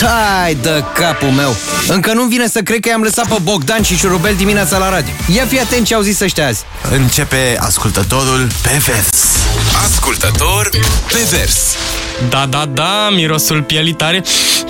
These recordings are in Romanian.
Tai de capul meu! Încă nu vine să cred că i-am lăsat pe Bogdan și Șurubel dimineața la radio. Ia fi atent ce au zis ăștia azi. Începe ascultătorul pe vers. Ascultător pe vers. Da, da, da, mirosul pielii tare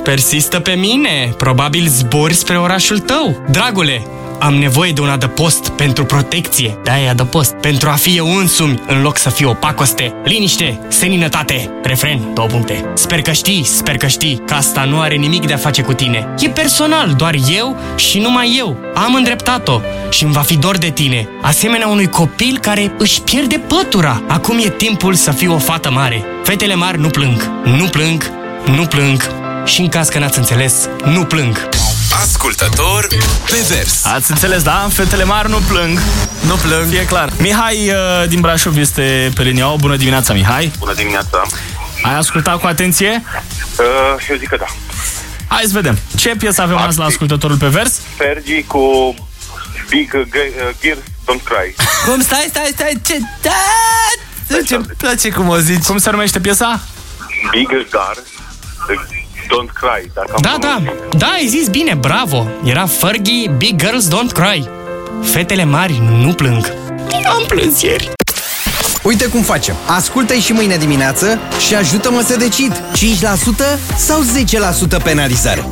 persistă pe mine. Probabil zbori spre orașul tău. Dragule, am nevoie de un adăpost pentru protecție. Da, e adăpost. Pentru a fi eu însumi, în loc să fiu o pacoste. Liniște, seninătate. Refren, două puncte. Sper că știi, sper că știi că asta nu are nimic de a face cu tine. E personal, doar eu și numai eu. Am îndreptat-o și îmi va fi dor de tine. Asemenea unui copil care își pierde pătura. Acum e timpul să fiu o fată mare. Fetele mari nu plâng, nu plâng, nu plâng. Și în caz că n-ați înțeles, nu plâng. Ascultător pe vers. Ați înțeles, da? Fetele mari nu plâng. Nu plâng. E clar. Mihai uh, din Brașov este pe linia 8. Bună dimineața, Mihai. Bună dimineața. Ai ascultat cu atenție? Uh, eu zic că da. Hai să vedem. Ce piesă avem azi la ascultătorul pe vers? Fergie cu Big uh, Ge- uh, Gears Don't Cry. Cum stai, stai, stai, ce... Da! Ce-mi place cum o zici. Cum se numește piesa? Big Gears Don't Cry. Dacă am Da, da, pronunțat bine. da, ai zis bine, bravo. Era Fergie, Big Girls Don't Cry. Fetele mari nu plâng. Am plâns ieri. Uite cum facem. Ascultă-i și mâine dimineață și ajută-mă să decid. 5% sau 10% penalizare?